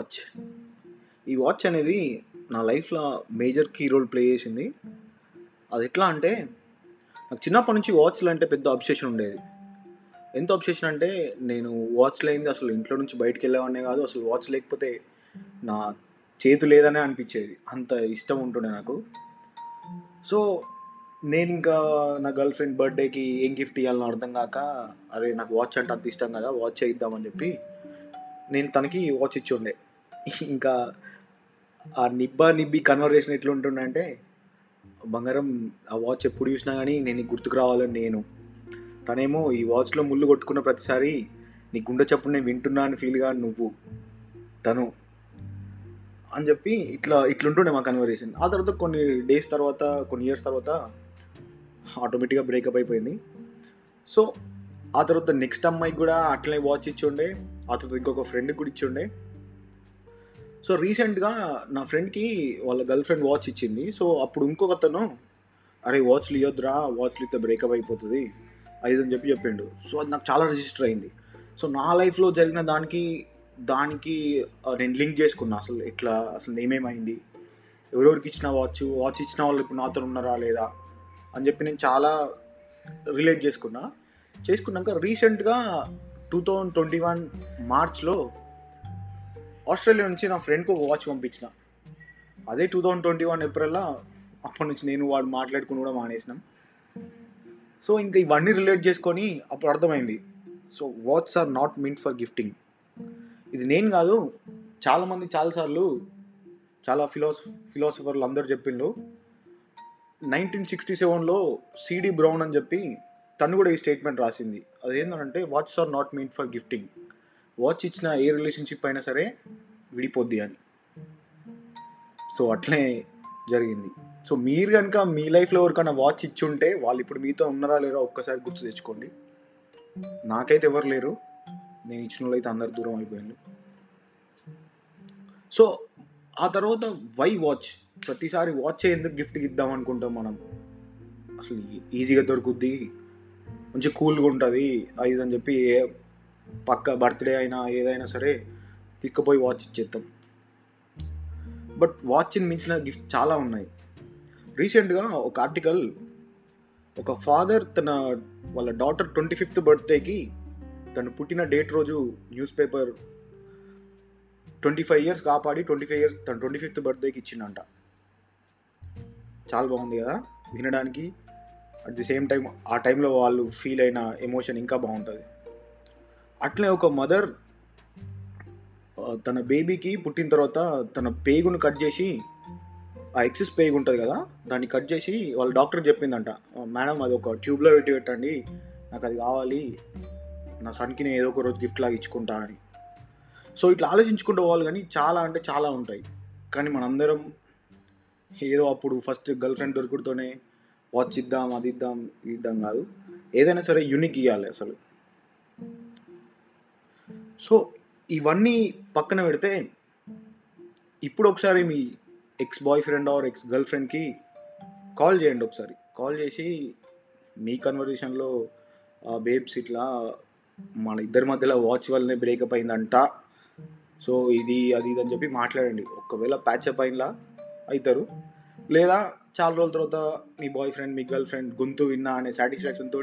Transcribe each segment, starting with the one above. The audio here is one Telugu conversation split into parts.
వాచ్. ఈ వాచ్ అనేది నా లైఫ్లో మేజర్ కీ రోల్ ప్లే చేసింది. అది ఎట్లా అంటే నాకు చిన్నప్పటి నుంచి వాచ్లు అంటే పెద్ద అబ్సెషన్ ఉండేది. ఎంత అబ్సెషన్ అంటే నేను వాచ్ లేనిది అసలు ఇంట్లో నుంచి బయటకు వెళ్ళేవాడినే కాదు అసలు వాచ్ లేకపోతే నా చేతు లేదనే అనిపించేది. అంత ఇష్టం ఉంటుండే నాకు. సో నేను ఇంకా నా గర్ల్ ఫ్రెండ్ బర్త్డేకి ఏం గిఫ్ట్ ఇవ్వాలని అర్థం కాక అరే నాకు వాచ్ అంటే అంత ఇష్టం కదా వాచ్ చేయిద్దామని చెప్పి నేను తనకి వాచ్ ఇచ్చి ఉండే. ఇంకా ఆ నిబ్బా నిబ్బి కన్వర్జేషన్ ఎట్లుంటుండే అంటే బంగారం ఆ వాచ్ ఎప్పుడు చూసినా కానీ నేను గుర్తుకు రావాలని నేను. తనేమో ఈ వాచ్లో ముళ్ళు కొట్టుకున్న ప్రతిసారి నీ గుండె చప్పుడు నేను వింటున్నా అని ఫీల్గా నువ్వు తను అని చెప్పి ఇట్లా ఇట్లుంటుండే మా కన్వర్జేషన్ ఆ తర్వాత కొన్ని డేస్ తర్వాత కొన్ని ఇయర్స్ తర్వాత ఆటోమేటిక్గా బ్రేకప్ అయిపోయింది. సో ఆ తర్వాత నెక్స్ట్ అమ్మాయికి కూడా అట్లనే వాచ్ ఇచ్చి ఉండే ఆ తర్వాత ఇంకొక ఫ్రెండ్కి కూడా ఇచ్చి ఉండే సో రీసెంట్గా నా ఫ్రెండ్కి వాళ్ళ గర్ల్ ఫ్రెండ్ వాచ్ ఇచ్చింది. సో అప్పుడు ఇంకొక అతను అరే వాచ్లు ఇవ్వద్దురా వాచ్లు ఇస్తే బ్రేకప్ అయిపోతుంది. అది అని చెప్పి చెప్పిండు. సో అది నాకు చాలా రిజిస్టర్ అయింది. సో నా లైఫ్లో జరిగిన దానికి దానికి నేను లింక్ చేసుకున్నా. అసలు ఎట్లా అసలు ఏమేమైంది? ఎవరెవరికి ఇచ్చిన వాచ్ వాచ్ ఇచ్చిన వాళ్ళు ఇప్పుడు నాతో ఉన్నారా లేదా? అని చెప్పి నేను చాలా రిలేట్ చేసుకున్నా. చేసుకున్నాక రీసెంట్గా టూ థౌజండ్ ట్వంటీ వన్ మార్చ్లో ఆస్ట్రేలియా నుంచి నా ఫ్రెండ్కి ఒక వాచ్ పంపించిన. అదే టూ థౌజండ్ ట్వంటీ వన్ ఏప్రిల్లో అప్పటి నుంచి నేను వాడు మాట్లాడుకుని కూడా మానేసినాం. సో ఇంకా ఇవన్నీ రిలేట్ చేసుకొని అప్పుడు అర్థమైంది. So watch are not meant for gifting. ఇది నేను కాదు చాలామంది చాలాసార్లు చాలా ఫిలాస ఫిలాసఫర్లు అందరు చెప్పిండ్రు. నైన్టీన్ సిక్స్టీ సెవెన్లో సిడి బ్రౌన్ అని చెప్పి తను కూడా ఈ స్టేట్మెంట్ రాసింది. అదేంటంటే watch are not meant for gifting watch ఇచ్చిన ఏ రిలేషన్షిప్ అయినా సరే విడిపోద్ది అని. సో అట్లే జరిగింది. సో మీరు కనుక మీ లైఫ్లో ఎవరికైనా వాచ్ ఇచ్చి ఉంటే వాళ్ళు ఇప్పుడు మీతో ఉన్నారా లేరా ఒక్కసారి గుర్తు తెచ్చుకోండి. నాకైతే ఎవరు లేరు. నేను ఇచ్చిన వాళ్ళు అయితే అందరు దూరం అయిపోయింది సో ఆ తర్వాత వై వాచ్? ప్రతిసారి వాచ్ ఎందుకు గిఫ్ట్ ఇద్దాం అనుకుంటాం మనం? అసలు ఈజీగా దొరుకుద్ది. మంచి కూల్గా ఉంటుంది. అది అని చెప్పి ఏ పక్క బర్త్డే అయినా ఏదైనా సరే తీసుకుపోయి వాచ్ ఇచ్చేస్తాం బట్ వాచ్ని మించిన గిఫ్ట్ చాలా ఉన్నాయి. రీసెంట్గా ఒక ఆర్టికల్ ఒక ఫాదర్ తన వాళ్ళ డాటర్ ట్వంటీ ఫిఫ్త్ బర్త్డేకి తను పుట్టిన డేట్ రోజు newspaper twenty five years కాపాడి ట్వంటీ ఫైవ్ ఇయర్స్ తన ట్వంటీ ఫిఫ్త్ బర్త్డేకి ఇచ్చిండంట. చాలా బాగుంది కదా? వినడానికి అట్ ది సేమ్ టైం ఆ టైంలో వాళ్ళు ఫీల్ అయిన ఎమోషన్ ఇంకా బాగుంటుంది. అట్లే ఒక మదర్ తన బేబీకి పుట్టిన తర్వాత తన పేగును కట్ చేసి ఆ ఎక్సెస్ పేగు ఉంటుంది కదా దాన్ని కట్ చేసి వాళ్ళ డాక్టర్ చెప్పిందంట. మేడం అది ఒక ట్యూబ్లో పెట్టి పెట్టండి. నాకు అది కావాలి. నా సన్కి నేను ఏదో ఒక రోజు గిఫ్ట్ లాగా ఇచ్చుకుంటా అని. సో ఇట్లా ఆలోచించుకుంటూ పోవాలి కానీ చాలా అంటే చాలా ఉంటాయి. కానీ మనందరం ఏదో అప్పుడు ఫస్ట్ గర్ల్ ఫ్రెండ్ దొరుకుడుతోనే వాచ్ ఇద్దాం అది ఇద్దాం ఇది ఇద్దాం కాదు. ఏదైనా సరే యూనిక్ ఇవ్వాలి అసలు. సో ఇవన్నీ పక్కన పెడితే ఇప్పుడు ఒకసారి మీ ex boyfriend or ex girl ఫ్రెండ్కి కాల్ చేయండి ఒకసారి. కాల్ చేసి మీ కన్వర్జేషన్లో బేబ్స్ ఇట్లా మన ఇద్దరి మధ్యలో వాచ్ వల్లనే బ్రేకప్ అయిందంట. సో ఇది అది ఇది అని చెప్పి మాట్లాడండి. ఒకవేళ ప్యాచప్ అయినలా అవుతారు లేదా చాలా రోజుల తర్వాత మీ బాయ్ ఫ్రెండ్ మీ గర్ల్ ఫ్రెండ్ గొంతు విన్నా అనే సాటిస్ఫాక్షన్తో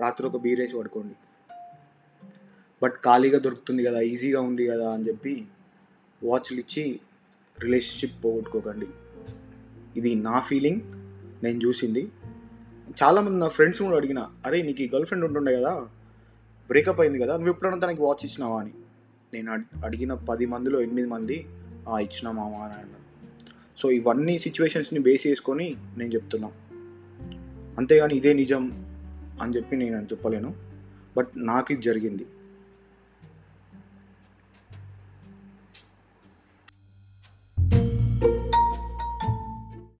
రాత్రి ఒక బీరేసి పడుకోండి. బట్ ఖాళీగా దొరుకుతుంది కదా ఈజీగా ఉంది కదా అని చెప్పి వాచ్లు ఇచ్చి రిలేషన్షిప్ పోగొట్టుకోకండి. ఇది నా ఫీలింగ్ నేను చూసింది. చాలామంది నా ఫ్రెండ్స్ కూడా అడిగిన అరే నీకు ఈ గర్ల్ ఫ్రెండ్ ఉంటుండే కదా బ్రేకప్ అయింది కదా నువ్వు ఎప్పుడైనా తనకి వాచ్ ఇచ్చినావా? అని. నేను అడిగిన పది మందిలో ఎనిమిది మంది "ఆ, ఇచ్చిన మామ అని అన్నారు. సో ఇవన్నీ సిచ్యువేషన్స్ని బేస్ చేసుకొని నేను చెప్తున్నా. అంతేగాని ఇదే నిజం అని చెప్పి నేను చెప్పలేను. బట్ నాకు ఇది జరిగింది.